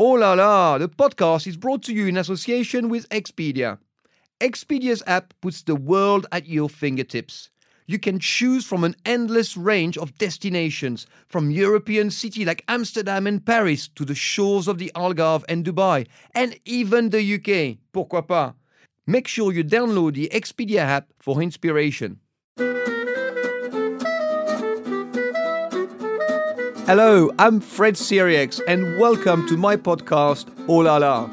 Oh la la, the podcast is brought to you in association with Expedia. Expedia's app puts the world at your fingertips. You can choose from an endless range of destinations, from European cities like Amsterdam and Paris to the shores of the Algarve and Dubai, and even the UK. Pourquoi pas? Make sure you download the Expedia app for inspiration. Hello, I'm Fred Sirieix, and welcome to my podcast, Oh La La.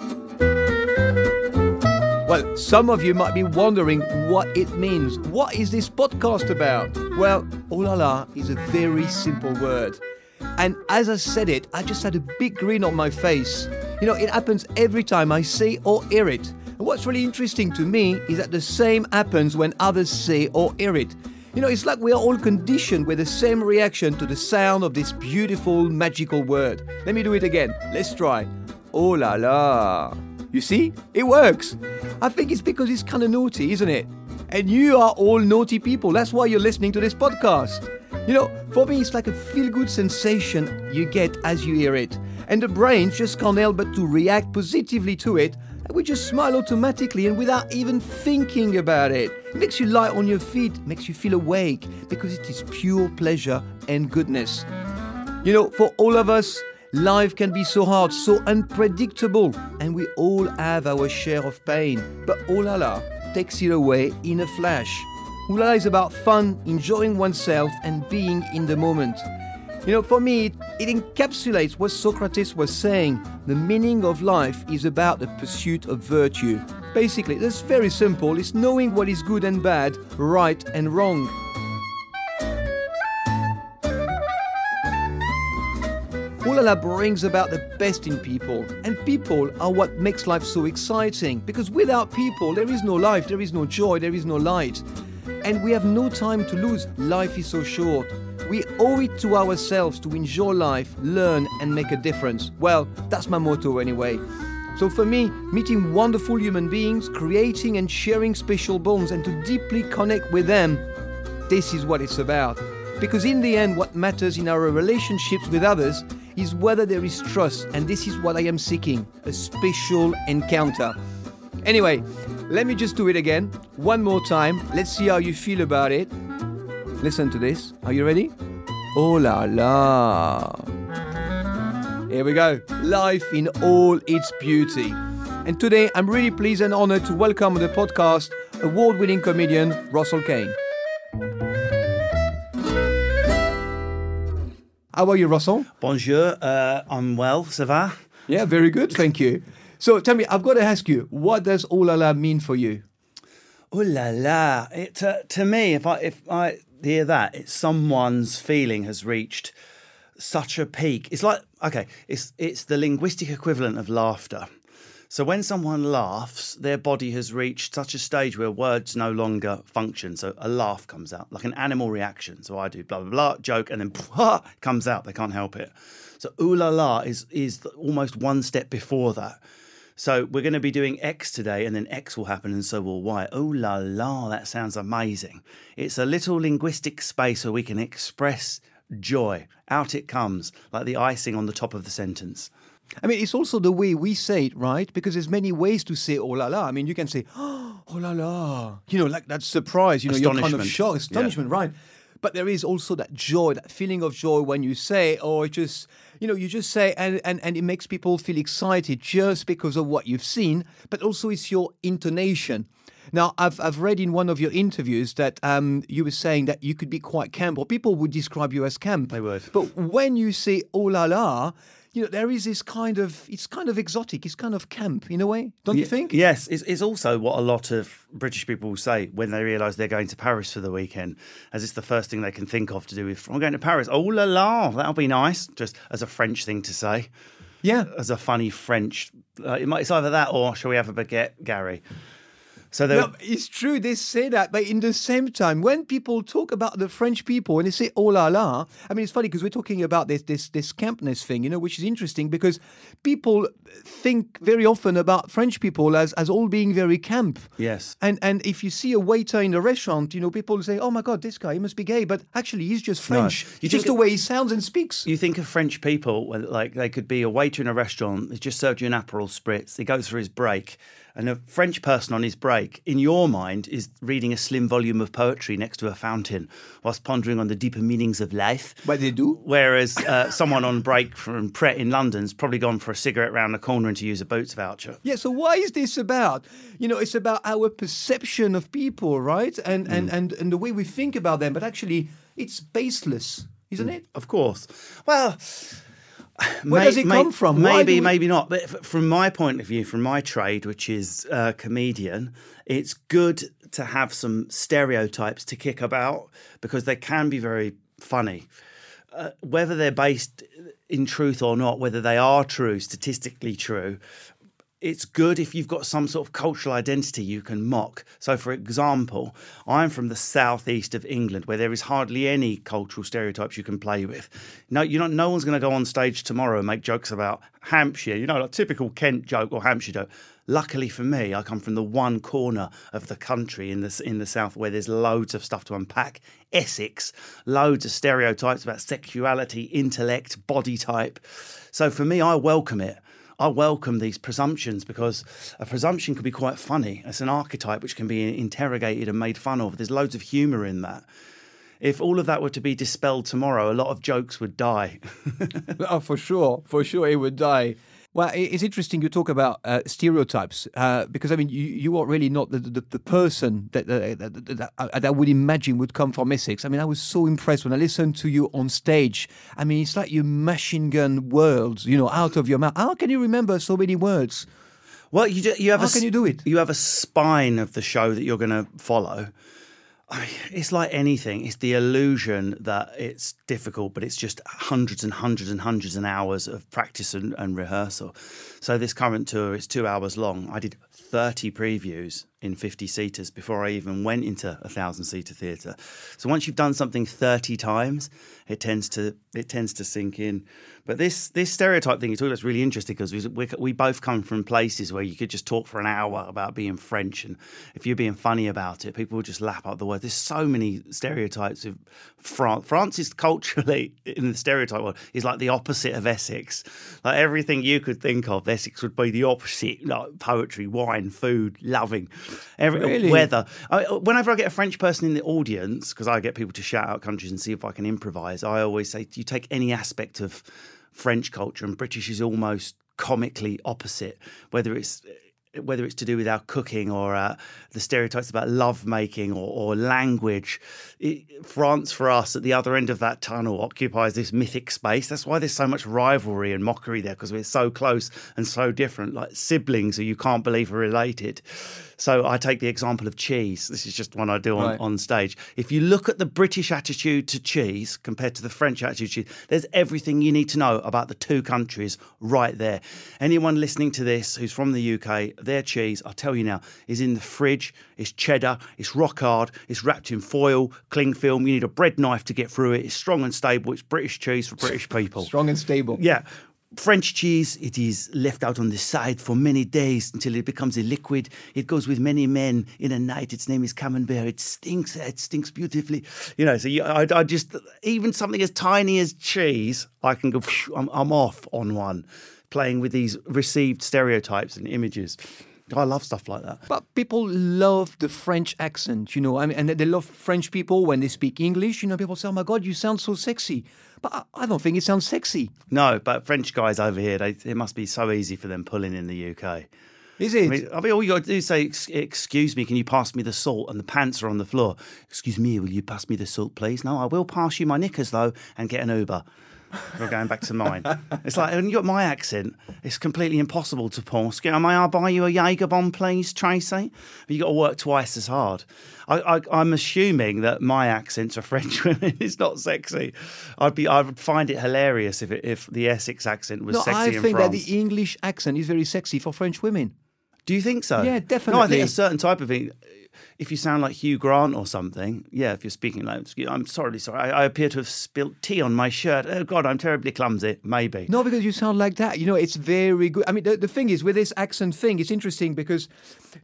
Well, some of you might be wondering what it means. What is this podcast about? Well, Oh La La is a very simple word. And as I said it, I just had a big grin on my face. You know, it happens every time I say or hear it. And what's really interesting to me is that the same happens when others say or hear it. You know, it's like we are all conditioned with the same reaction to the sound of this beautiful, magical word. Let me do it again. Let's try. Oh la la. You see? It works. I think it's because it's kind of naughty, isn't it? And you are all naughty people. That's why you're listening to this podcast. You know, for me, it's like a feel good sensation you get as you hear it. And the brain just can't help but to react positively to it And we just smile automatically and without even thinking about it. It makes you light on your feet, makes you feel awake because it is pure pleasure and goodness. You know, for all of us, life can be so hard, so unpredictable, and we all have our share of pain. But oh Olala takes it away in a flash. Olala is about fun, enjoying oneself, and being in the moment. You know, for me, it encapsulates what Socrates was saying. The meaning of life is about the pursuit of virtue. Basically, it's very simple. It's knowing what is good and bad, right and wrong. Olala brings about the best in people, and people are what makes life so exciting. Because without people, there is no life, there is no joy, there is no light. And we have no time to lose. Life is so short. We owe it to ourselves to enjoy life, learn, and make a difference. Well, that's my motto anyway. So for me, meeting wonderful human beings, creating and sharing special bonds, and to deeply connect with them, this is what it's about. Because in the end, what matters in our relationships with others is whether there is trust, and this is what I am seeking a special encounter. Anyway, let me just do it again, one more time. Let's see how you feel about it. Listen to this. Are you ready? Oh la la. Here we go. Life in all its beauty. And today I'm really pleased and honored to welcome on the podcast award winning comedian Russell Kane. How are you, Russell? Bonjour. Uh, I'm well. Ça va? Yeah, very good. Thank you. So tell me, I've got to ask you, what does oh la la mean for you? Oh la la! It uh, to me, if I if I hear that, it's someone's feeling has reached such a peak. It's like okay, it's it's the linguistic equivalent of laughter. So when someone laughs, their body has reached such a stage where words no longer function. So a laugh comes out like an animal reaction. So I do blah blah blah joke, and then blah, comes out. They can't help it. So ooh la la is is almost one step before that. So we're going to be doing X today, and then X will happen, and so will Y. Ooh la la, that sounds amazing. It's a little linguistic space where we can express joy. Out it comes, like the icing on the top of the sentence. I mean, it's also the way we say it, right? Because there's many ways to say oh la la. I mean, you can say oh la la, you know, like that surprise, you know, you're kind of shocked, astonishment, yeah. right? But there is also that joy, that feeling of joy when you say, or it just you know, you just say, and, and, and it makes people feel excited just because of what you've seen, but also it's your intonation. Now, I've, I've read in one of your interviews that um, you were saying that you could be quite camp, or people would describe you as camp. They would. But when you say oh la la, you know, there is this kind of, it's kind of exotic, it's kind of camp in a way, don't you think? Yes, it's, it's also what a lot of British people will say when they realise they're going to Paris for the weekend, as it's the first thing they can think of to do with, I'm going to Paris, oh la la, that'll be nice, just as a French thing to say. Yeah. As a funny French, uh, it's either that or shall we have a baguette, Gary? So No, it's true, they say that, but in the same time, when people talk about the French people and they say oh la la, I mean, it's funny because we're talking about this, this, this campness thing, you know, which is interesting because people think very often about French people as, as all being very camp. yes. And and if you see a waiter in a restaurant, you know, people say, "Oh my God, this guy, he must be gay," but actually, he's just French. You just the way he sounds and speaks. You think of French people, like they could be a waiter in a restaurant, he's just served you an Aperol Spritz, he goes for his break, and a French person on his break, in your mind, is reading a slim volume of poetry next to a fountain whilst pondering on the deeper meanings of life. But they do. Whereas uh, someone on break from Pret in London's probably gone for a cigarette round the corner and to use a Boots voucher. Yeah. So why is this about? You know, it's about our perception of people, right? And and and and the way we think about them. But actually, it's baseless, isn't it? Of course. Well, Where does it come from? Maybe, we- maybe not. But f- from my point of view, from my trade, which is uh, comedian, it's good to have some stereotypes to kick about because they can be very funny. Uh, whether they're based in truth or not, whether they are true, statistically true, it's good if you've got some sort of cultural identity you can mock. So, for example, I'm from the southeast of England, where there is hardly any cultural stereotypes you can play with. No, you know, no one's going to go on stage tomorrow and make jokes about Hampshire. You know, like typical Kent joke or Hampshire joke. Luckily for me, I come from the one corner of the country in the in the south where there's loads of stuff to unpack. Essex, loads of stereotypes about sexuality, intellect, body type. So for me, I welcome it. I welcome these presumptions because a presumption can be quite funny. It's an archetype which can be interrogated and made fun of. There's loads of humour in that. If all of that were to be dispelled tomorrow, a lot of jokes would die. oh, for sure, for sure, it would die. Well, it's interesting you talk about uh, stereotypes uh, because I mean you, you are really not the, the, the person that, that, that, that, that I would imagine would come from Essex. I mean, I was so impressed when I listened to you on stage. I mean, it's like you machine gun words, you know, out of your mouth. How can you remember so many words? Well, you do, you have How a can you do it? You have a spine of the show that you're going to follow. It's like anything. It's the illusion that it's difficult, but it's just hundreds and hundreds and hundreds and hours of practice and, and rehearsal. So this current tour is two hours long. I did 30 previews in 50 seaters before I even went into a thousand seater theatre. So once you've done something 30 times, it tends to it tends to sink in. But this this stereotype thing you talk about is really interesting because we, we, we both come from places where you could just talk for an hour about being French, and if you're being funny about it, people will just lap up the word. There's so many stereotypes of France. France is culturally in the stereotype world is like the opposite of Essex. Like everything you could think of, Essex would be the opposite. Like poetry, wine, food, loving, every Really? weather. I, whenever I get a French person in the audience, because I get people to shout out countries and see if I can improvise, I always say, you take any aspect of French culture, and British is almost comically opposite, whether it's whether it's to do with our cooking or uh, the stereotypes about love making or, or language. It, France, for us, at the other end of that tunnel, occupies this mythic space. That's why there's so much rivalry and mockery there because we're so close and so different, like siblings who you can't believe are related. So I take the example of cheese. This is just one I do on, Right. on stage. If you look at the British attitude to cheese compared to the French attitude to cheese, there's everything you need to know about the two countries right there. Anyone listening to this who's from the UK, their cheese, I'll tell you now, is in the fridge. It's cheddar. It's rock hard. It's wrapped in foil, cling film. You need a bread knife to get through it. It's strong and stable. It's British cheese for British people. Strong and stable. Yeah. French cheese, it is left out on the side for many days until it becomes a liquid. It goes with many men in a night. Its name is camembert. It stinks. It stinks beautifully. You know, so you, I, I just, even something as tiny as cheese, I can go, I'm, I'm off on one, playing with these received stereotypes and images. I love stuff like that. But people love the French accent, you know. I mean, and they love French people when they speak English. You know, people say, "Oh my God, you sound so sexy," but I, don't think it sounds sexy. No, but French guys over here, they, it must be so easy for them pulling in the UK. Is it? I mean, I mean, all you got to do is say, "Excuse me, can you pass me the salt?" And the pants are on the floor. Excuse me, will you pass me the salt, please? No, I will pass you my knickers though, and get an Uber. We're going back to mine. It's like, when you got my accent. It's completely impossible to. Excuse- May I buy you a Jaeger bomb, please, Tracy? You got to work twice as hard. I, I, I'm assuming that my accents are French women. It's not sexy. I'd be, I would find it hilarious if it, if the Essex accent was no, sexy I in think France. that the English accent is very sexy for French women. Do you think so? Yeah, definitely. No, I think a certain type of thing. If you sound like Hugh Grant or something, yeah. If you're speaking like, I'm sorry, sorry, I, I appear to have spilt tea on my shirt. Oh God, I'm terribly clumsy. Maybe. No, because you sound like that. You know, it's very good. I mean, the, the thing is, with this accent thing, it's interesting because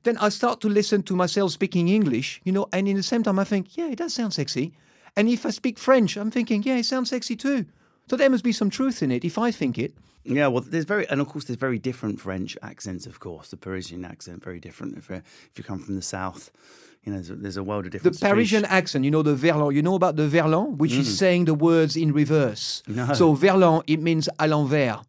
then I start to listen to myself speaking English, you know, and in the same time, I think, yeah, it does sound sexy. And if I speak French, I'm thinking, yeah, it sounds sexy too. So there must be some truth in it if I think it. Yeah, well, there's very, and of course, there's very different French accents. Of course, the Parisian accent very different. If, uh, if you come from the south, you know, there's a, there's a world of difference. The. Parisian accent, you know, the verlan. You know about the verlan, which is saying the words in reverse. No. So verlan, it means à l'envers.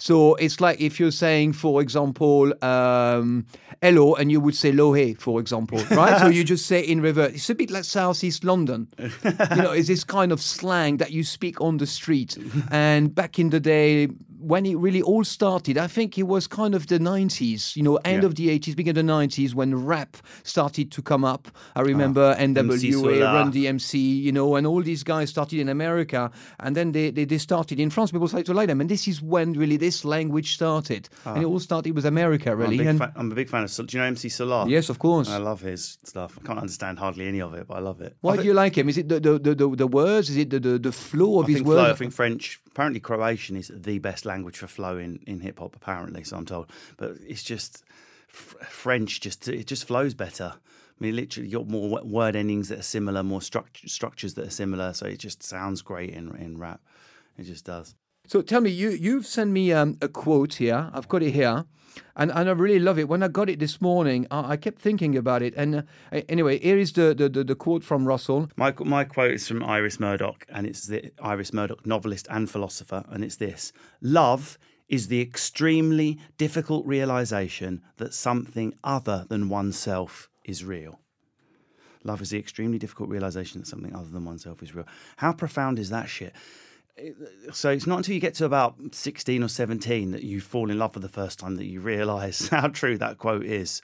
So it's like if you're saying, for example, um, hello, and you would say lohe, for example, right? so you just say in reverse. It's a bit like Southeast London. you know, it's this kind of slang that you speak on the street. And back in the day, when it really all started, I think it was kind of the 90s, you know, end Yeah. of the 80s, beginning of the 90s, when rap started to come up. I remember ah, MC NWA. Run DMC, you know, and all these guys started in America, and then they, they, they started in France. People started to like them, and this is when really this language started, and it ah. all started with America, I'm a, really. And fan, I'm a big fan of. Do you know MC Solaar? yes, of course. I love his stuff. I can't understand hardly any of it, but I love it. Why do you like him? Is it the the, the, the, words? Is it the, the, the flow of I his think, flow, words? I think French. Apparently, Croatian is the best language for flow in, in hip hop. Apparently, so I'm told. But it's just f- French. Just it just flows better. I mean, literally, you got more word endings that are similar, more struct- structures that are similar. So it just sounds great in in rap. It just does. So tell me, you you've sent me um, a quote here. I've got it here, and, and I really love it. When I got it this morning, I, I kept thinking about it. And uh, anyway, here is the, the, the, the quote from Russell. My my quote is from Iris Murdoch, and it's the Iris Murdoch, novelist and philosopher, and it's this: "Love is the extremely difficult realization that something other than oneself is real." Love is the extremely difficult realization that something other than oneself is real. How profound is that shit? So it's not until you get to about 16 or 17 that you fall in love for the first time that you realize how true that quote is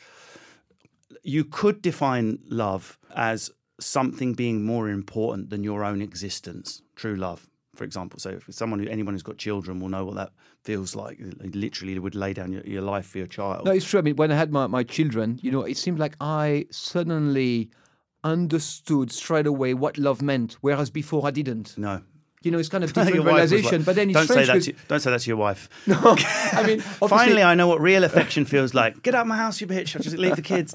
you could define love as something being more important than your own existence. True love, for example. So, if someone, who, anyone who's got children, will know what that feels like. You Literally, would lay down your, your life for your child. No, it's true. I mean, when I had my, my children, you know, it seemed like I suddenly understood straight away what love meant, whereas before I didn't. no. You know, it's kind of different realization. like, but then don't say that. To, don't say that to your wife. No, I mean, Finally, I know what real affection feels like. Get out of my house, you bitch! I'll just leave the kids.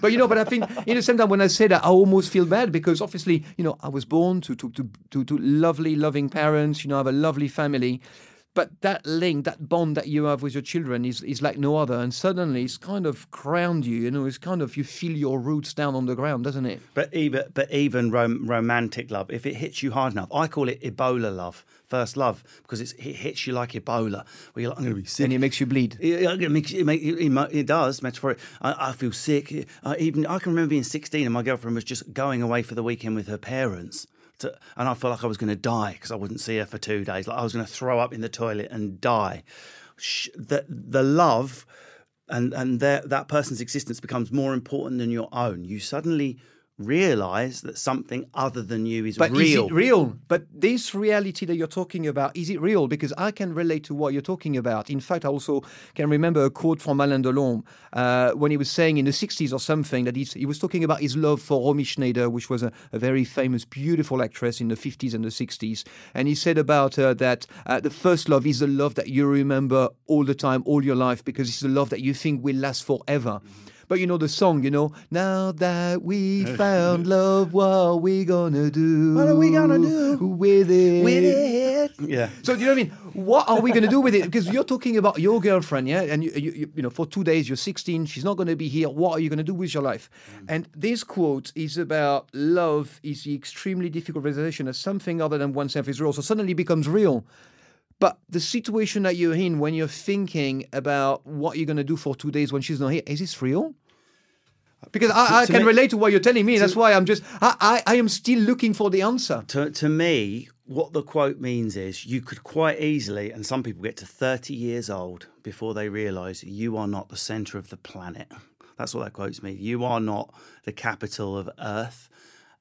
but you know, but I think in the same time when I say that, I almost feel bad because obviously, you know, I was born to to to to, to lovely, loving parents. You know, I have a lovely family. But that link, that bond that you have with your children is, is like no other. And suddenly it's kind of ground you, you know, it's kind of, you feel your roots down on the ground, doesn't it? But even but even rom- romantic love, if it hits you hard enough, I call it Ebola love, first love, because it's, it hits you like Ebola, where you're like, I'm going to be sick. And it makes you bleed. It, it, makes, it, make, it, it does, metaphoric. I, I feel sick. I, even I can remember being 16 and my girlfriend was just going away for the weekend with her parents. To, and I felt like I was going to die because I wouldn't see her for two days. Like I was going to throw up in the toilet and die. The, the love and, and their, that person's existence becomes more important than your own. You suddenly realize that something other than you is But real. is it real? But this reality that you're talking about, is it real? Because I can relate to what you're talking about. In fact, I also can remember a quote from Alain Delon uh, when he was saying in the 60s or something that he's, he was talking about his love for Romy Schneider, which was a, a very famous, beautiful actress in the 50s and the 60s. And he said about her that uh, the first love is the love that you remember all the time, all your life, because it's the love that you think will last forever. But you know the song, you know, now that we found love, what are we gonna do? What are we gonna do with it? With it. Yeah. So do you know what I mean? What are we to do with it? Because you're talking about your girlfriend, yeah, and you, you, you, know, for two days you're 16, she's not to be here. What are you to do with your life? Mm. And this quote is about love is the extremely difficult realization that something other than oneself is real. So suddenly it becomes real. But the situation that you're in when you're thinking about what you're going to do for two days when she's not here, is this real? Because I, I to can me- relate to what you're telling me. That's why I'm just, I, I, I am still looking for the answer. To, to me, what the quote means is you could quite easily, and some people get to 30 years old before they realize you are not the center of the planet. That's what that quotes me. You are not the capital of Earth.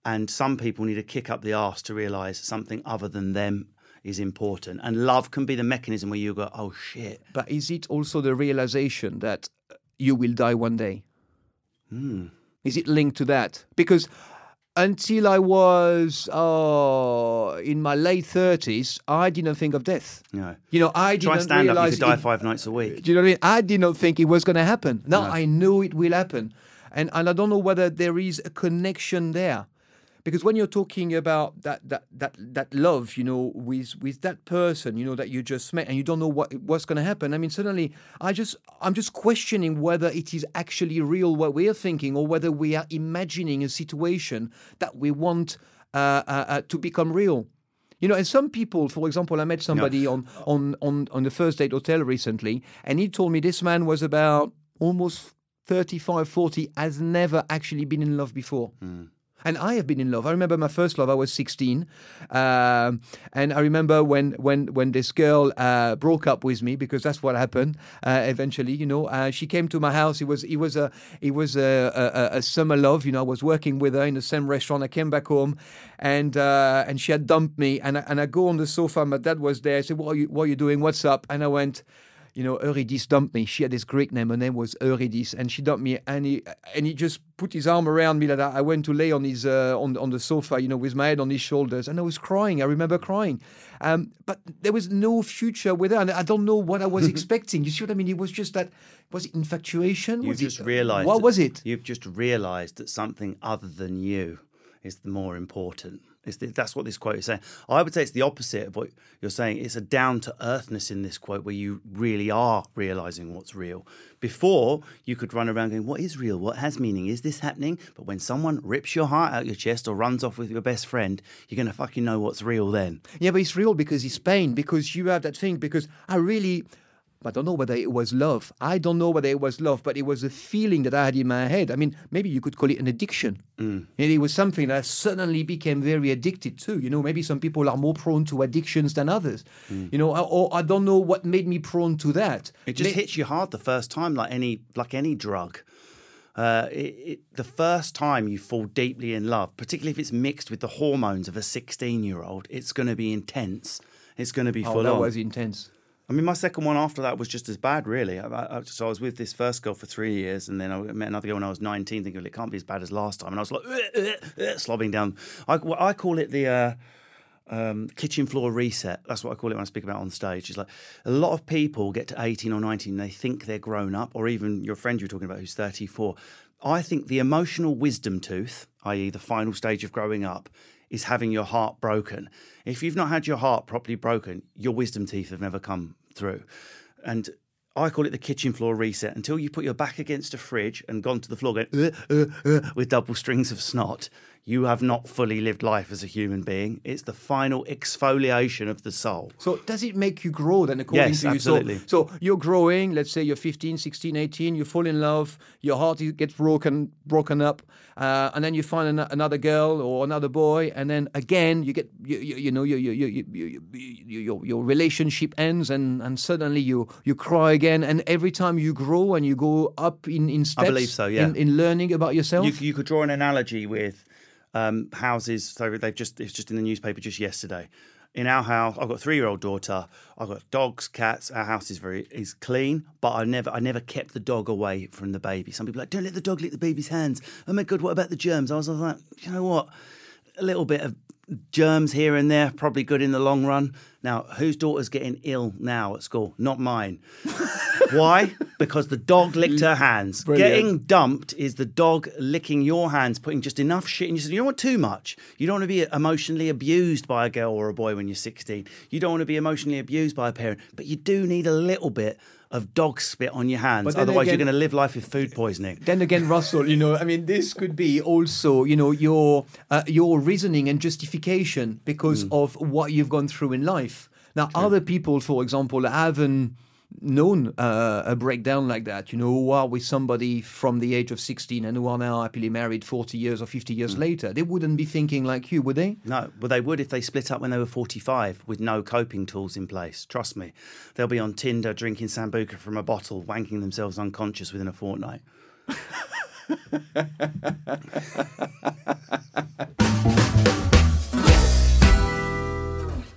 And some people need to kick up the arse to realize something other than them is important. And love can be the mechanism where you go, oh shit. But is it also the realization that you will die one day? Hmm. Is it linked to that? Because until I was uh, in my late thirties, I didn't think of death. No. You know, I Try didn't stand up. You could die it- five nights a week. do you know what I mean? I did not think it was going to happen. Now No. I know it will happen, and and I don't know whether there is a connection there, because when you're talking about that that that that love, you know, with with that person, you know, that you just met, and you don't know what what's going to happen. I mean, suddenly I just I'm just questioning whether it is actually real what we are thinking, or whether we are imagining a situation that we want uh, uh, uh, to become real. You know, and some people, for example, I met somebody on, on, on, on the first date hotel recently, and he told me this man was about almost 35, 40, has never actually been in love before. And I have been in love. I remember my first love. I was 16, um, and I remember when when when this girl uh, broke up with me because that's what happened. Uh, eventually, you know, uh, she came to my house. It was it was a it was a, a, a summer love. You know, I was working with her in the same restaurant. I came back home, and uh, and she had dumped me. And I, and I go on the sofa. My dad was there. I said, "What are you What are you doing? What's up?" And I went you know, Eurydice dumped me. She had this Greek name. Her name was Eurydice, and she dumped me. And he and he just put his arm around me. Like that. I went to lay on his uh, on on the sofa, you know, with my head on his shoulders, and I was crying. I remember crying, um, but there was no future with her. And I don't know what I was expecting. You see what I mean? It was just that. Was it infatuation? You've was just it, realised. What was it? You've just realised that something other than you is the more important. The, that's what this quote is saying. I would say it's the opposite of what you're saying. It's a down to earthness in this quote where you really are realising what's real. Before, you could run around going, What is real? What has meaning? Is this happening? But when someone rips your heart out your chest or runs off with your best friend, you're going to fucking know what's real then. Yeah, but it's real because it's pain, because you have that thing, because I really, I don't know whether it was love. I don't know whether it was love, but it was a feeling that I had in my head. I mean, maybe you could call it an addiction. And it was something that I suddenly became very addicted to. You know, maybe some people are more prone to addictions than others. You know, or, I don't know what made me prone to that. It just May- hits you hard the first time, like any like any drug. Uh, it, it, the first time you fall deeply in love, particularly if it's mixed with the hormones of a 16 year old, it's going to be intense. It's going to be Oh, full that on. was intense. I mean, my second one after that was just as bad, really. I, I, so I was with this first girl for three years, and then I met another girl when I was 19, thinking, well, it can't be as bad as last time. And I was like, "Ugh, ugh, ugh," slobbing down. I, I call it the. Uh, um, kitchen floor reset. That's what I call it when I speak about on stage. It's like a lot of people get to 18 or 19, they think they're grown up, or even your friend you're talking about who's 34. I think the emotional wisdom tooth, i.e., the final stage of growing up, is having your heart broken. If you've not had your heart properly broken, your wisdom teeth have never come through. And I call it the kitchen floor reset. Until you put your back against a fridge and gone to the floor going "Uh, uh, uh," with double strings of snot, you have not fully lived life as a human being. It's the final exfoliation of the soul. So does it make you grow then according Yes, to you? absolutely. So, so you're growing, let's say you're 15, 16, 18, you fall in love, your heart gets broken broken up, uh, and then you find an- another girl or another boy, and then again you get you, you, you know you, you, you, you, you, you, your, your relationship ends and, and suddenly you you cry again and every time you grow and you go up in, in steps I believe so, yeah. in, in learning about yourself. You, you could draw an analogy with um, houses. So they've just it's just in the newspaper just yesterday. In our house, I've got a three-year-old daughter. I've got dogs, cats. Our house is very is clean, but I never I never kept the dog away from the baby. Some people are like don't let the dog lick the baby's hands. Oh my god, what about the germs? I was like, you know what, a little bit of germs here and there probably good in the long run. Now, whose daughter's getting ill now at school? Not mine. Why? Because the dog licked her hands. Brilliant. Getting dumped is the dog licking your hands, putting just enough shit in you. You don't want too much. You don't want to be emotionally abused by a girl or a boy when you're 16. You don't want to be emotionally abused by a parent, but you do need a little bit of dog spit on your hands. Otherwise, again- you're going to live life with food poisoning. then again, Russell, you know, I mean, this could be also, you know, your uh, your reasoning and justification because Hmm. of what you've gone through in life. Now, other people, for example, haven't known uh, a breakdown like that. You know, who are with somebody from the age of sixteen and who are now happily married forty years or fifty Hmm. years later. They wouldn't be thinking like you, would they? No, well, they would if they split up when they were 45 with no coping tools in place. Trust me. They'll be on Tinder drinking Sambuca from a bottle, wanking themselves unconscious within a fortnight.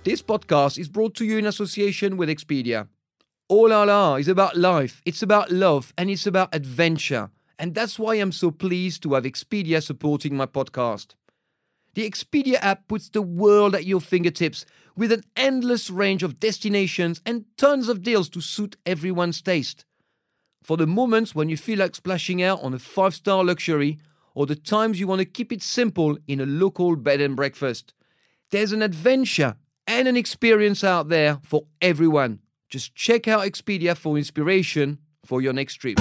This podcast is brought to you in association with Expedia. La la, it's about life, it's about love, and it's about adventure. And that's why I'm so pleased to have Expedia supporting my podcast. The Expedia app puts the world at your fingertips with an endless range of destinations and tons of deals to suit everyone's taste. For the moments when you feel like splashing out on a five star luxury, or the times you want to keep it simple in a local bed and breakfast, there's an adventure and an experience out there for everyone. Just check out Expedia for inspiration for your next trip.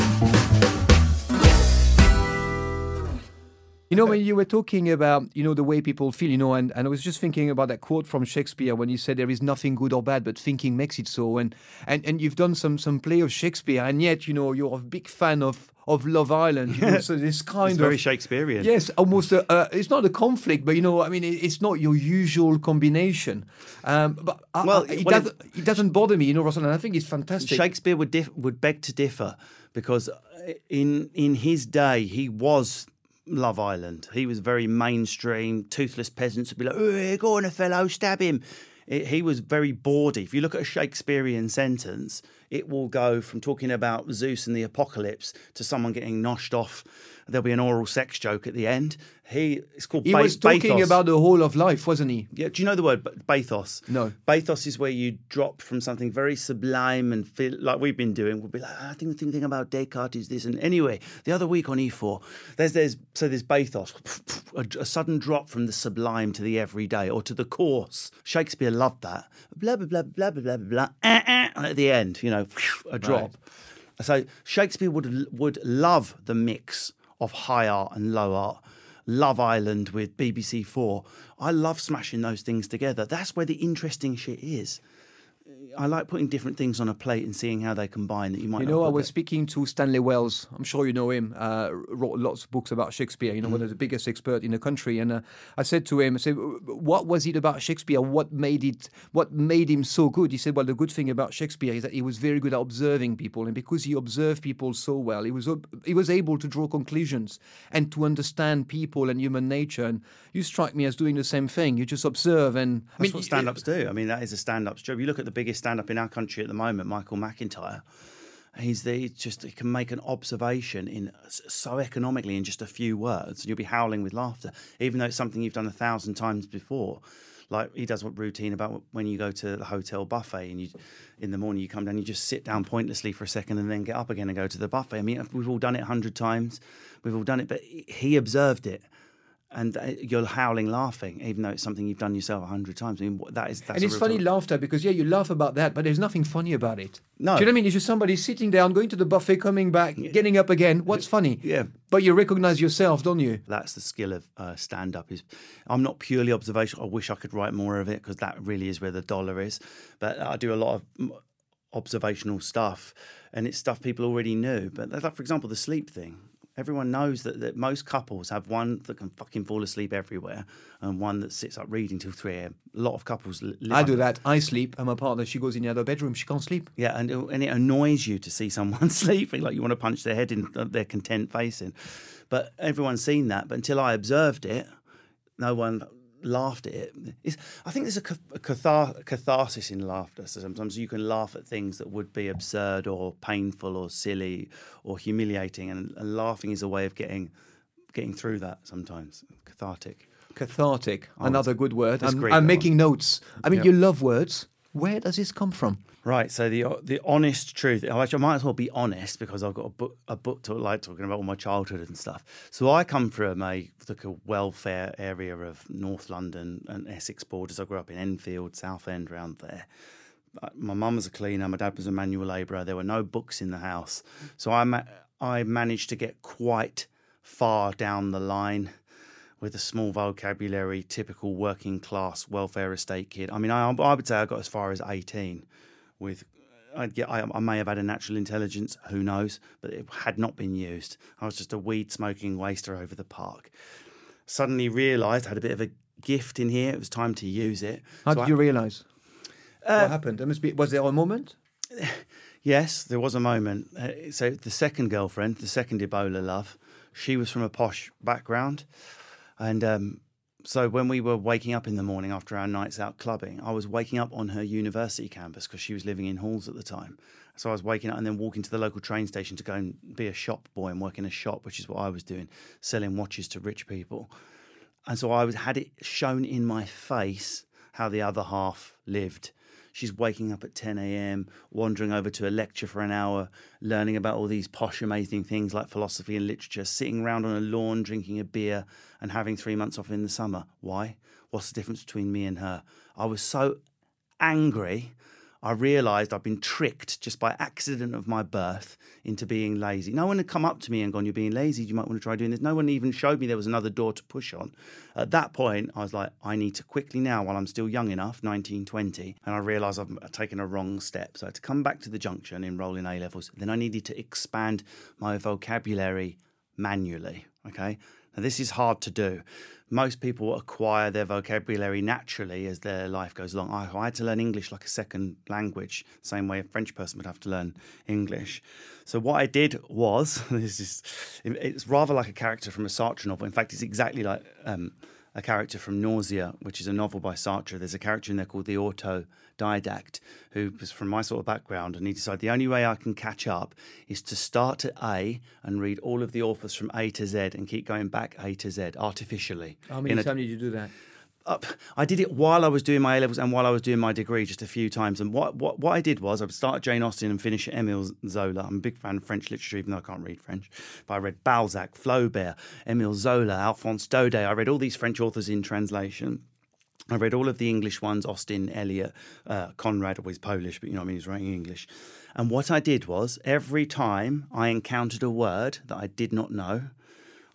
You know, when you were talking about, you know, the way people feel, you know, and, and I was just thinking about that quote from Shakespeare when he said there is nothing good or bad, but thinking makes it so. And and, and you've done some some play of Shakespeare, and yet, you know, you're a big fan of of Love Island. You know, so this kind It's of very Shakespearean. Yes, almost. A, uh, it's not a conflict, but you know, I mean, it, it's not your usual combination. Um, but I- Well, I- it, well, doesn't, it doesn't bother me, you know, Rosalind. I think it's fantastic. Shakespeare would dif- would beg to differ because in in his day he was Love Island. He was very mainstream. Toothless peasants would be like, "Oh, go on, a fellow, stab him." It, he was very bawdy. If you look at a Shakespearean sentence, it will go from talking about Zeus and the apocalypse to someone getting noshed off. There'll be an oral sex joke at the end. He it's called. he ba- was talking bathos. about the whole of life, wasn't he? Yeah, do you know the word bathos? No. Bathos is where you drop from something very sublime and feel like we've been doing. We'll be like, "Ah, I think the thing about Descartes is this. And anyway, the other week on E4, there's there's so there's bathos, a, a sudden drop from the sublime to the everyday or to the coarse. Shakespeare loved that. Blah blah blah blah blah blah blah. eh, eh, and at the end, you know, a drop. So Shakespeare would would love the mix of high art and low art. Love Island with BBC Four. I love smashing those things together. That's where the interesting shit is. I like putting different things on a plate and seeing how they combine that you might You know, I was there. speaking to Stanley Wells. I'm sure you know him. Uh, wrote lots of books about Shakespeare. You know, Mm-hmm. one of the biggest experts in the country. And uh, I said to him, I said, "What was it about Shakespeare? What made it? What made him so good?" He said, "Well, the good thing about Shakespeare is that he was very good at observing people, and because he observed people so well, he was he was able to draw conclusions and to understand people and human nature. And you strike me as doing the same thing. You just observe and I That's mean, what stand-ups do. I mean, that is a stand-up's job. You look at the biggest stand-up in our country at the moment, Michael McIntyre. He's the he's just he can make an observation in so economically in just a few words, and you'll be howling with laughter, even though it's something you've done a thousand times before. Like he does what routine about when you go to the hotel buffet and you in the morning you come down, you just sit down pointlessly for a second and then get up again and go to the buffet. I mean, we've all done it a hundred times, we've all done it, but he observed it and uh, you're howling laughing, even though it's something you've done yourself a hundred times. I mean, that is that's and it's funny laughter because yeah, you laugh about that, but there's nothing funny about it. No. do you know what I mean? It's just somebody sitting down, going to the buffet, coming back, getting up again. What's funny? Yeah. but you recognize yourself, don't you? That's the skill of uh, stand up. Is I'm not purely observational. I wish I could write more of it because that really is where the dollar is. But I do a lot of observational stuff, and it's stuff people already knew. But like for example, the sleep thing. Everyone knows that, that most couples have one that can fucking fall asleep everywhere and one that sits up reading till 3 a.m. A lot of couples li- I do that. I sleep, and my partner she goes in the other bedroom. She can't sleep. Yeah, and it, and it annoys you to see someone sleeping, like you want to punch their head in uh, their content face in. But everyone's seen that. But until I observed it, no one laughed at it. It's, I think there's a, cathar- catharsis in laughter. So sometimes you can laugh at things that would be absurd or painful or silly or humiliating, and, and laughing is a way of getting getting through that. Sometimes cathartic. Cathartic, another good word. I'm, I'm making notes. I mean, you love words. Where does this come from? Right. So the the honest truth. Oh, I might as well be honest because I've got a book a book to like talking about all my childhood and stuff. So I come from a like a welfare area of North London and Essex borders. I grew up in Enfield, Southend, around there. My mum was a cleaner. My dad was a manual labourer. There were no books in the house, so I ma- I managed to get quite far down the line with a small vocabulary, typical working class welfare estate kid. I mean, I, I would say I got as far as 18 with. I'd get, I, I may have had a natural intelligence, who knows, but it had not been used. I was just a weed smoking waster over the park. Suddenly realised I had a bit of a gift in here. It was time to use it. How So did I- you realise? Uh, what happened? There must be. Was there a moment? Yes, there was a moment. Uh, so the second girlfriend, the second Ebola love, she was from a posh background, and um, so when we were waking up in the morning after our nights out clubbing, I was waking up on her university campus because she was living in halls at the time. So I was waking up and then walking to the local train station to go and be a shop boy and work in a shop, which is what I was doing, selling watches to rich people. And so I was had it shown in my face how the other half lived. She's waking up at 10 a.m., wandering over to a lecture for an hour, learning about all these posh, amazing things like philosophy and literature, sitting around on a lawn drinking a beer and having three months off in the summer. Why? What's the difference between me and her? I was so angry I realised I'd been tricked just by accident of my birth into being lazy. No one had come up to me and gone, You're being lazy. You might want to try doing this. No one even showed me there was another door to push on. At that point, I was like, I need to quickly now, while I'm still young enough, 19, 20, and I realised I've taken a wrong step. So I had to come back to the junction, enroll in A levels. Then I needed to expand my vocabulary manually. Okay. Now, this is hard to do most people acquire their vocabulary naturally as their life goes along. I, had to learn English like a second language, same way a French person would have to learn English. So what I did was, this is, it's rather like a character from a Sartre novel. In fact, it's exactly like um, a character from Nausea, which is a novel by Sartre. There's a character in there called the autodidact, who was from my sort of background, and he decided the only way I can catch up is to start at A and read all of the authors from A to Z and keep going back A to Z artificially. How many times did you do that? up. I did it while I was doing my A levels and while I was doing my degree just a few times. And what, what, what I did was I would start at Jane Austen and finish at Emile Zola. I'm a big fan of French literature, even though I can't read French. But I read Balzac, Flaubert, Emile Zola, Alphonse Daudet. I read all these French authors in translation. I read all of the English ones, Austen, Eliot, uh, Conrad, always Polish, but you know what I mean, he's writing English. And what I did was every time I encountered a word that I did not know,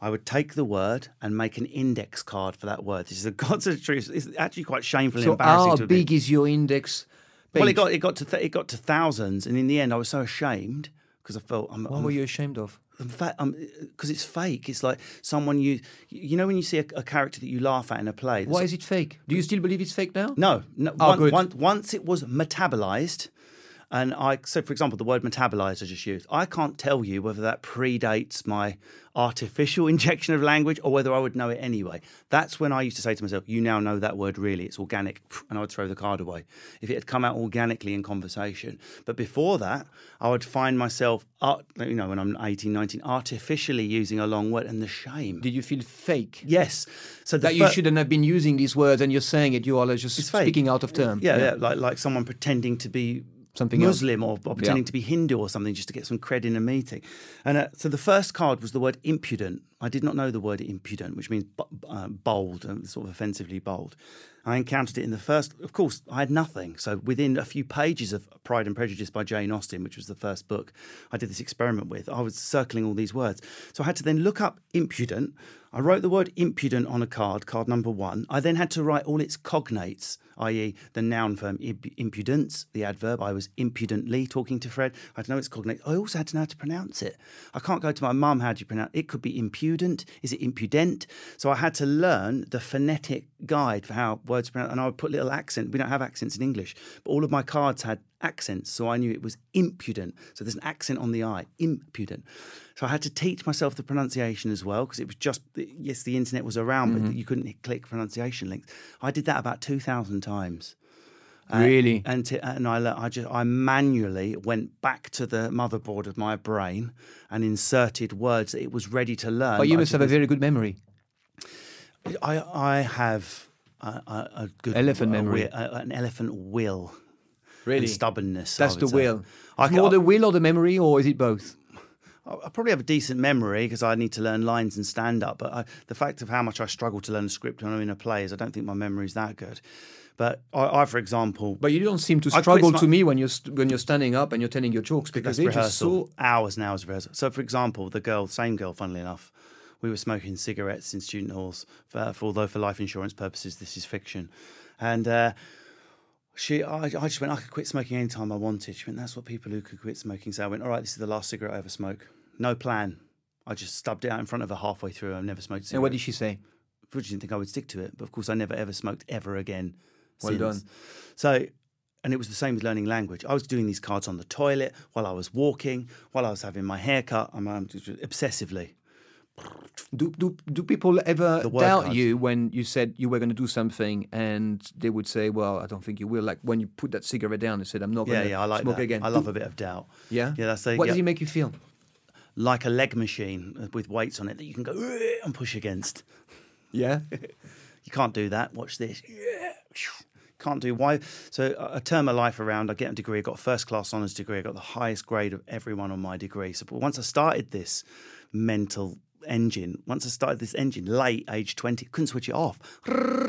I would take the word and make an index card for that word. This is a God's truth. It's actually quite shamefully so embarrassing. How big is your index? Page? Well, it got it got to th- it got to thousands, and in the end, I was so ashamed because I felt. I'm, what I'm, were you ashamed of? because it's fake. It's like someone you you know when you see a, a, character that you laugh at in a play. Why is it fake? Do you still believe it's fake now? No, no. Oh, one, good. One, once it was metabolized, and I so for example, the word metabolized I just used. I can't tell you whether that predates my artificial injection of language or whether I would know it anyway. That's when I used to say to myself, You now know that word really, it's organic, and I would throw the card away if it had come out organically in conversation. But before that, I would find myself, uh, you know, when I'm 18, 19, artificially using a long word and the shame. Did you feel fake? Yes. So that you shouldn't have been using these words and you're saying it, you are just speaking out of term. Yeah, yeah, yeah, like, like someone pretending to be something Muslim or, or, pretending yeah. to be Hindu or something just to get some cred in a meeting. And uh, so the first card was the word impudent. I did not know the word impudent, which means uh, bold, and sort of offensively bold. I encountered it in the first. Of course, I had nothing. So within a few pages of Pride and Prejudice by Jane Austen, which was the first book I did this experiment with, I was circling all these words. So I had to then look up impudent. I wrote the word impudent on a card, card number one. I then had to write all its cognates, i.e., the noun form impudence, the adverb. I was impudently talking to Fred. I had to know its cognates. I also had to know how to pronounce it. I can't go to my mum, how do you pronounce it? It could be impudent. Is it impudent? So I had to learn the phonetic guide for how words pronounce, and I would put little accent. We don't have accents in English, but all of my cards had accents, so I knew it was impudent. So there's an accent on the I, impudent. So I had to teach myself the pronunciation as well because it was just yes, the internet was around, mm-hmm. but you couldn't click pronunciation links. I did that about two thousand times. Really? Uh, and to, and I, I just I manually went back to the motherboard of my brain and inserted words that it was ready to learn. But you must have a very good memory. I I have a, a, a good elephant memory, an elephant will. Really, stubbornness. That's the say. will. It's more the will or the memory, or is it both? I probably have a decent memory because I need to learn lines and stand up. But I, the fact of how much I struggle to learn a script when I'm in a play is I don't think my memory is that good. But I, I, for example, but you don't seem to struggle to me when you're when you're standing up and you're telling your jokes because it's rehearsal, so... hours and hours of rehearsal. So, for example, the girl, same girl, funnily enough, we were smoking cigarettes in student halls. For, for although for life insurance purposes, this is fiction, and. Uh, she, I, I just went, I could quit smoking anytime I wanted. She went, that's what people who could quit smoking say. I went, all right, this is the last cigarette I ever smoke. No plan. I just stubbed it out in front of her halfway through. I've never smoked a cigarette. And what did she say? She didn't think I would stick to it. But of course, I never ever smoked ever again. Well since. done. So, and it was the same with learning language. I was doing these cards on the toilet while I was walking, while I was having my haircut. I'm um, obsessively. Do, do, do people ever doubt cards. you when you said you were going to do something and they would say, well, I don't think you will? Like when you put that cigarette down and said, I'm not going Yeah, to yeah, I like smoke that. again. I love Do- a bit of doubt. Yeah? Yeah, that's What yeah, does it make you feel? like a leg machine uh, with weights on it that you can go and push against. Yeah. You can't do that. Watch this. Can't do why. So I turn my life around. I get a degree. I got a first class honours degree. I got the highest grade of everyone on my degree. So but once I started this mental engine, once I started this engine late, age twenty, couldn't switch it off.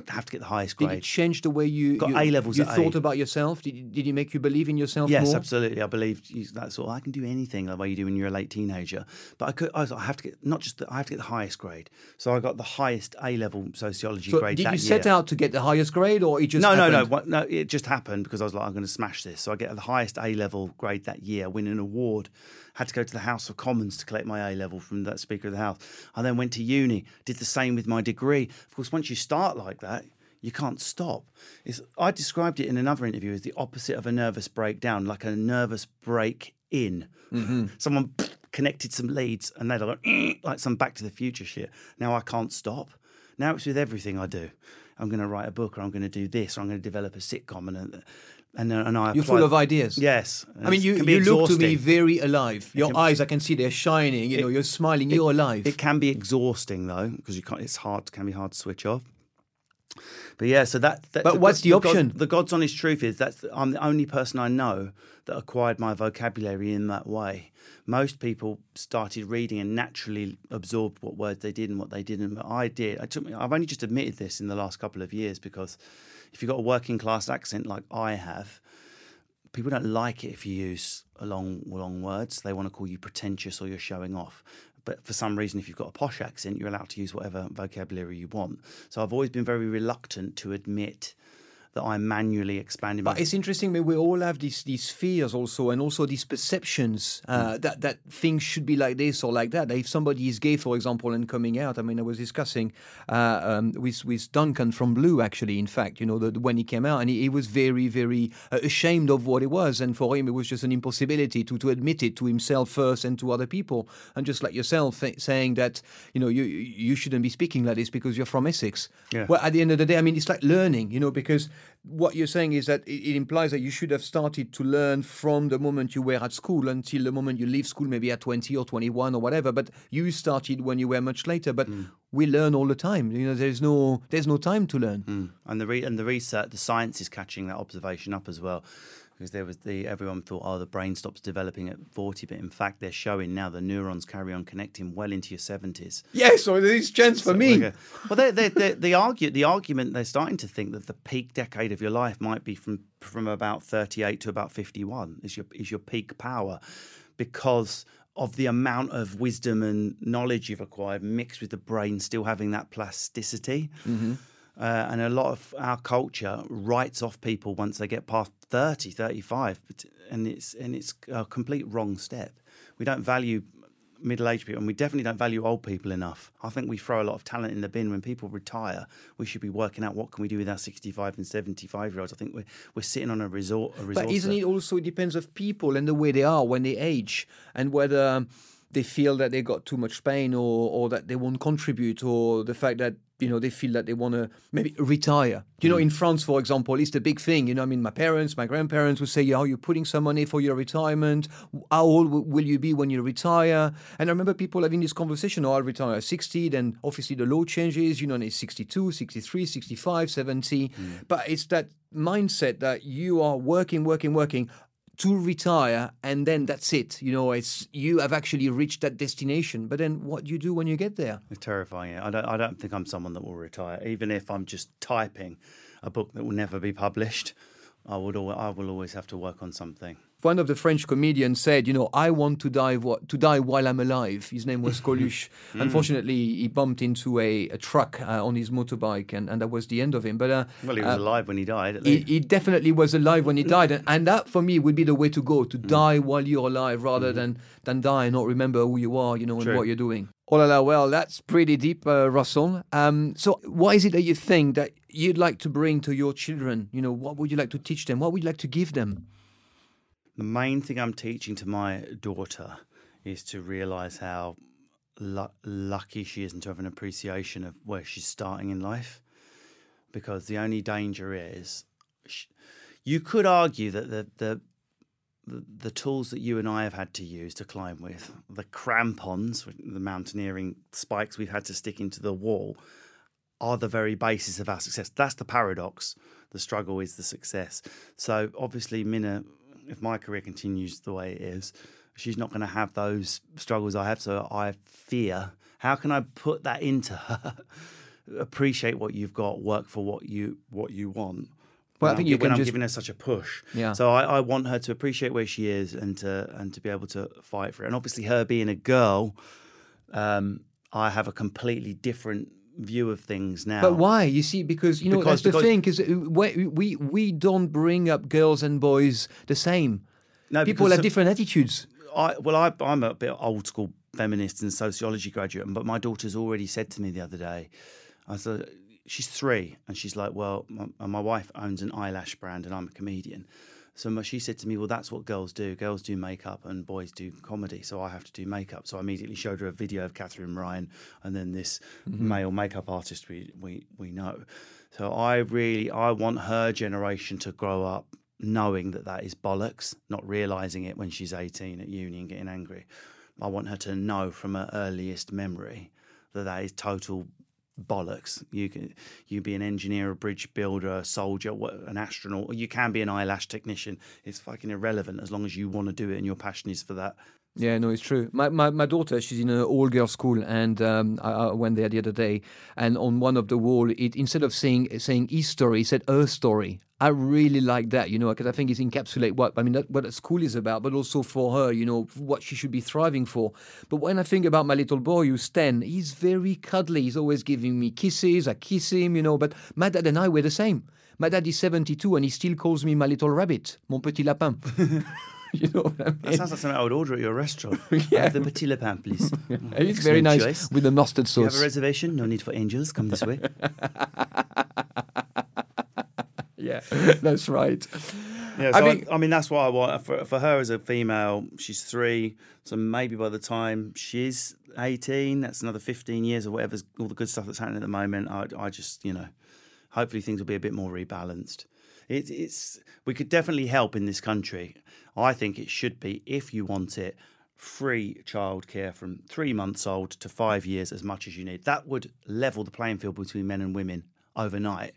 Have to get the highest grade. Did it change the way you, Got you, A levels you thought A. about yourself? Did, it- did it make you believe in yourself Yes, more? absolutely. I believed you- that sort. Of, I can do anything the way you do when you're a late teenager. But I could. I, was, I have to get not just. The, I have to get the highest grade. So I got the highest A level sociology So grade. did you set year. out to get the highest grade or it just no, no, no, happened? no. It just happened because I was like, I'm going to smash this. So I get the highest A level grade that year, win an award. Had to go to the House of Commons to collect my A level from that Speaker of the House. I then went to uni, did the same with my degree. Of course, once you start like that, you can't stop. It's, I described it in another interview as the opposite of a nervous breakdown, like a nervous break in. Mm-hmm. Someone connected some leads and they're like, like some Back to the Future shit. Now I can't stop. Now it's with everything I do. I'm going to write a book, or I'm going to do this, or I'm going to develop a sitcom, and uh, and uh, and I. You're full of ideas. Yes, I mean, you, you look to me very alive. Your can- eyes, I can see they're shining. You know, you're smiling. You're alive. It can be exhausting though, because you can't. It's hard. Can be hard to switch off. But yeah, so that. that But what's the God- option? the God's honest truth is that's I'm the only person I know that acquired my vocabulary in that way. Most people started reading and naturally absorbed what words they did and what they didn't. But I did. I took. I've only just admitted this in the last couple of years because if you've got a working class accent like I have, people don't like it if you use long long words. They want to call you pretentious or you're showing off. But for some reason, if you've got a posh accent, you're allowed to use whatever vocabulary you want. So I've always been very reluctant to admit that I'm manually expanding my. But it's interesting. we all have these these fears also, and also these perceptions Mm. uh, that that things should be like this or like that. If somebody is gay, for example, and coming out, I mean, I was discussing uh, um, with with Duncan from Blue, actually. In fact, you know, the, when he came out, and he, he was very very uh, ashamed of what it was, and for him, it was just an impossibility to to admit it to himself first and to other people, and just like yourself saying that you know you you shouldn't be speaking like this because you're from Essex. Yeah. Well, at the end of the day, I mean, it's like learning, you know, because what you're saying is that it, implies that you should have started to learn from the moment you were at school until the moment you leave school, maybe at 20 or 21 or whatever. But you started when you were much later. But we learn all the time. You know, there's no there's no time to learn. Mm. And the re- and the research, the science is catching that observation up as well. Because there was the everyone thought, oh, the brain stops developing at forty, but in fact, they're showing now the neurons carry on connecting well into your seventies. Yes, so there is chance for me. Okay. Well, they, they, they, the argue the argument they're starting to think that the peak decade of your life might be from from about thirty eight to about fifty one is your is your peak power, because of the amount of wisdom and knowledge you've acquired mixed with the brain still having that plasticity. Uh, and a lot of our culture writes off people once they get past 30, 35, but- and it's and it's a complete wrong step. We don't value middle-aged people, and we definitely don't value old people enough. I think we throw a lot of talent in the bin when people retire. We should be working out what can we do with our 65 and 75 year olds. I think we're we're sitting on a resort. A resource But isn't that- it also it depends of people and the way they are when they age and whether they feel that they got too much pain or or that they won't contribute or the fact that you know they feel that they want to maybe retire. You know, hmm. in France, for example, it's the big thing. You know, I mean, my parents, my grandparents would say, "Yeah, are you putting some money for your retirement? How old will you be when you retire?" And I remember people having this conversation, "Oh, I'll retire at 60." Then obviously the law changes. You know, and it's 62, 63, 65, 70. Hmm. But it's that mindset that you are working, working, working to retire and then that's it you know it's you have actually reached that destination but then what do you do when you get there It's terrifying. I don't. I don't think I'm someone that will retire, even if I'm just typing a book that will never be published. I would. Al- I will always have to work on something. One of the french comedians said you know i want to die to die while i'm alive his name was coluche unfortunately he bumped into a, a truck uh, on his motorbike and, and that was the end of him but uh, Well, he was uh, alive when he died. At he, least. he definitely was alive when he died, and, and that for me would be the way to go: to Mm. die while you're alive, rather than than die and not remember who you are, you know, and what you're doing. Oh la la, well, that's pretty deep, uh, Russell. Um, so, what is it that you think that you'd like to bring to your children? You know, what would you like to teach them? What would you like to give them? The main thing I'm teaching to my daughter is to realise how lu- lucky she isn't to have an appreciation of where she's starting in life, because the only danger is, sh- you could argue that the the, the tools that you and I have had to use to climb with, the crampons, the mountaineering spikes we've had to stick into the wall, are the very basis of our success. That's the paradox. The struggle is the success. So obviously, Minna, if my career continues the way it is, she's not going to have those struggles I have. So I fear. How can I put that into her? Appreciate what you've got, work for what you what you want. Well, I think I'm, you when I'm just- giving her such a push. Yeah. So I, I want her to appreciate where she is and to and to be able to fight for it. And obviously, her being a girl, um, I have a completely different view of things now. But why? You see, because you know Because- that's the thing. Because uh, we, we we don't bring up girls and boys the same. No, People have some- different attitudes. I, well, I, I'm a bit old school feminist and sociology graduate, but my daughter's already said to me the other day, I said, she's three, and she's like, well, my, my wife owns an eyelash brand, and I'm a comedian. So she said to me, well, that's what girls do. Girls do makeup, and boys do comedy. So I have to do makeup. So I immediately showed her a video of Katherine Ryan, and then this mm-hmm. male makeup artist we, we we know. So I really, I want her generation to grow up knowing that that is bollocks, not realizing it when she's 18 at uni and getting angry. I want her to know from her earliest memory that that is total bollocks. You can you be an engineer, a bridge builder, a soldier, an astronaut. You can be an eyelash technician. It's fucking irrelevant as long as you want to do it and your passion is for that. Yeah, no, it's true. My, my, my daughter, she's in an all girls school, and um, I, I went there the other day. And on one of the wall, it instead of saying saying his story, it said her story. I really like that, you know, because I think it encapsulate what I mean, that, what a school is about, but also for her, you know, what she should be thriving for. But when I think about my little boy who's ten, he's very cuddly. He's always giving me kisses. I kiss him, you know. But my dad and I were the same. My dad is seventy-two, and he still calls me my little rabbit, mon petit lapin. you know what I mean? That sounds like something I would order at your restaurant. Yeah. Have the petit lapin, please. Mm. It's very nice choice. with the mustard Do you have a reservation? No need for angels. Come this way. yeah, that's right. Yeah, I so I, mean- I mean that's what I want for, for her as a female. She's three, so maybe by the time she's eighteen, that's another fifteen years or whatever's all the good stuff that's happening at the moment. I, I just you know, hopefully things will be a bit more rebalanced. It, it's we could definitely help in this country. I think it should be if you want it. Free childcare from three months old to five years, as much as you need. That would level the playing field between men and women overnight.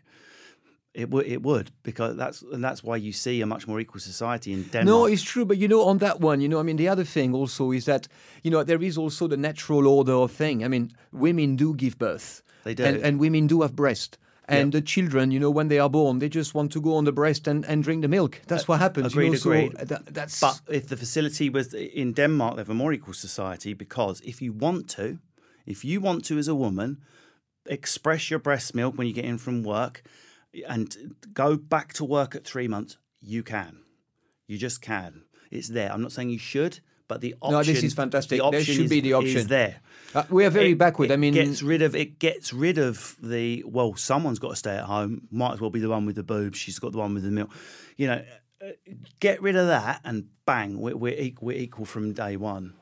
It would, it would, because that's and that's why you see a much more equal society in Denmark. No, it's true, but you know, on that one, you know, I mean, the other thing also is that, you know, there is also the natural order of thing. I mean, women do give birth. They do. And, and women do have breast. And the children, you know, when they are born, they just want to go on the breast and, and drink the milk. That's what happens. you agreed, so agreed. that- that's But if the facility was in Denmark, they have a more equal society because if you want to, if you want to as a woman, express your breast milk when you get in from work and go back to work at three months, you can. You just can. It's there. I'm not saying you should, but the option. No, this is fantastic. The There should is, be the option. Is there. Uh, we are very It- backward. it I mean, gets rid of it. Gets rid of the well. Someone's got to stay at home. Might as well be the one with the boobs. She's got the one with the milk. You know, uh, get rid of that, and bang, we're we're equal, we're equal from day one.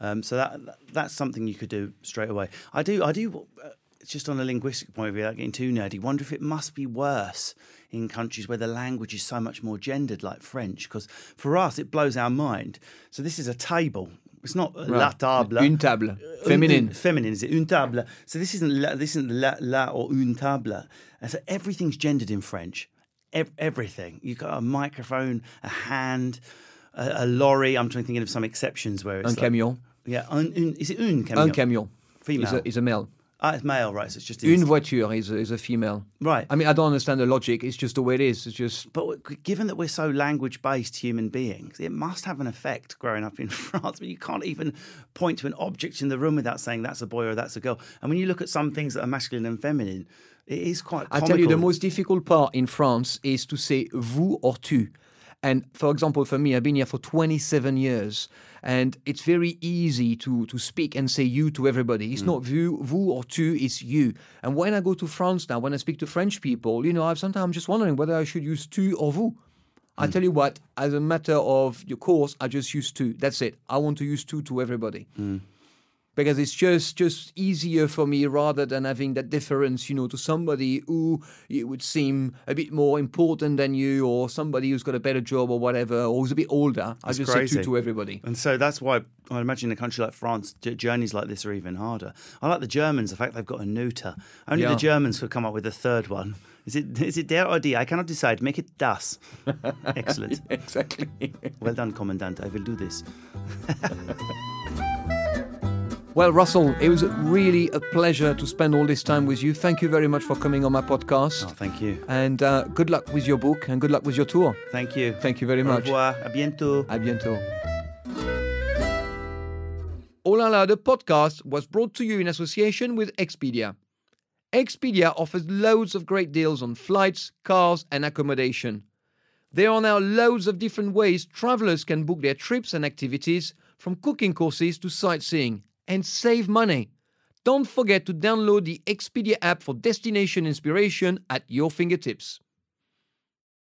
Um, so that that's something you could do straight away. I do. I do. Uh, just on a linguistic point of view, without getting too nerdy, wonder if it must be worse in countries where the language is so much more gendered, like French. Because for us, it blows our mind. So this is a table. It's not a la table. Une table. Feminine. un- feminine is it une table? So this isn't la, this isn't la, la or une table. And so everything's gendered in French. Ev- everything. You've got a microphone, a hand, a, a lorry. I'm trying to think of some exceptions where it's un like- camion. yeah, un, un, is it une camion? Un camion. Female. Is a, is a male. Ah, it's male, right? So it's just Une voiture is a, is a female. right. I mean, I don't understand the logic. It's just the way it is. It's just But given that we're so language based human beings, it must have an effect growing up in France. But you can't even point to an object in the room without saying that's a boy or that's a girl. And when you look at some things that are masculine and feminine, it is quite. I tell you, the most difficult part in France is to say vous or tu. And for example, for me, I've been here for 27 years, and it's very easy to, to speak and say you to everybody. It's hmm. not vous, vous or tu, it's you. And when I go to France now, when I speak to French people, you know, I'm sometimes just wondering whether I should use tu or vous. I hmm. tell you what, as a matter of your course, I just use tu. That's it. I want to use tu to everybody. Hmm. Because it's just just easier for me rather than having that deference, you know, to somebody who it would seem a bit more important than you, or somebody who's got a better job or whatever, or who's a bit older. I just crazy. say to, to everybody. And so that's why I imagine in a country like France, journeys like this are even harder. I like the Germans, the fact they've got a neuter. Only Yeah. the Germans could come up with a third one. Is it is it der or die? I cannot decide. Make it das. Excellent. Exactly. Well done, Commandant. I will do this. Well, Russell, it was really a pleasure to spend all this time with you. Thank you very much for coming on my podcast. Oh, thank you. And uh, good luck with your book and good luck with your tour. Thank you. Thank you very much. Au revoir. À bientôt. À bientôt. Oh la la, the podcast was brought to you in association with Expedia. Expedia offers loads of great deals on flights, cars, and accommodation. There are now loads of different ways travelers can book their trips and activities, from cooking courses to sightseeing, and save money. Don't forget to download the Expedia app for destination inspiration at your fingertips.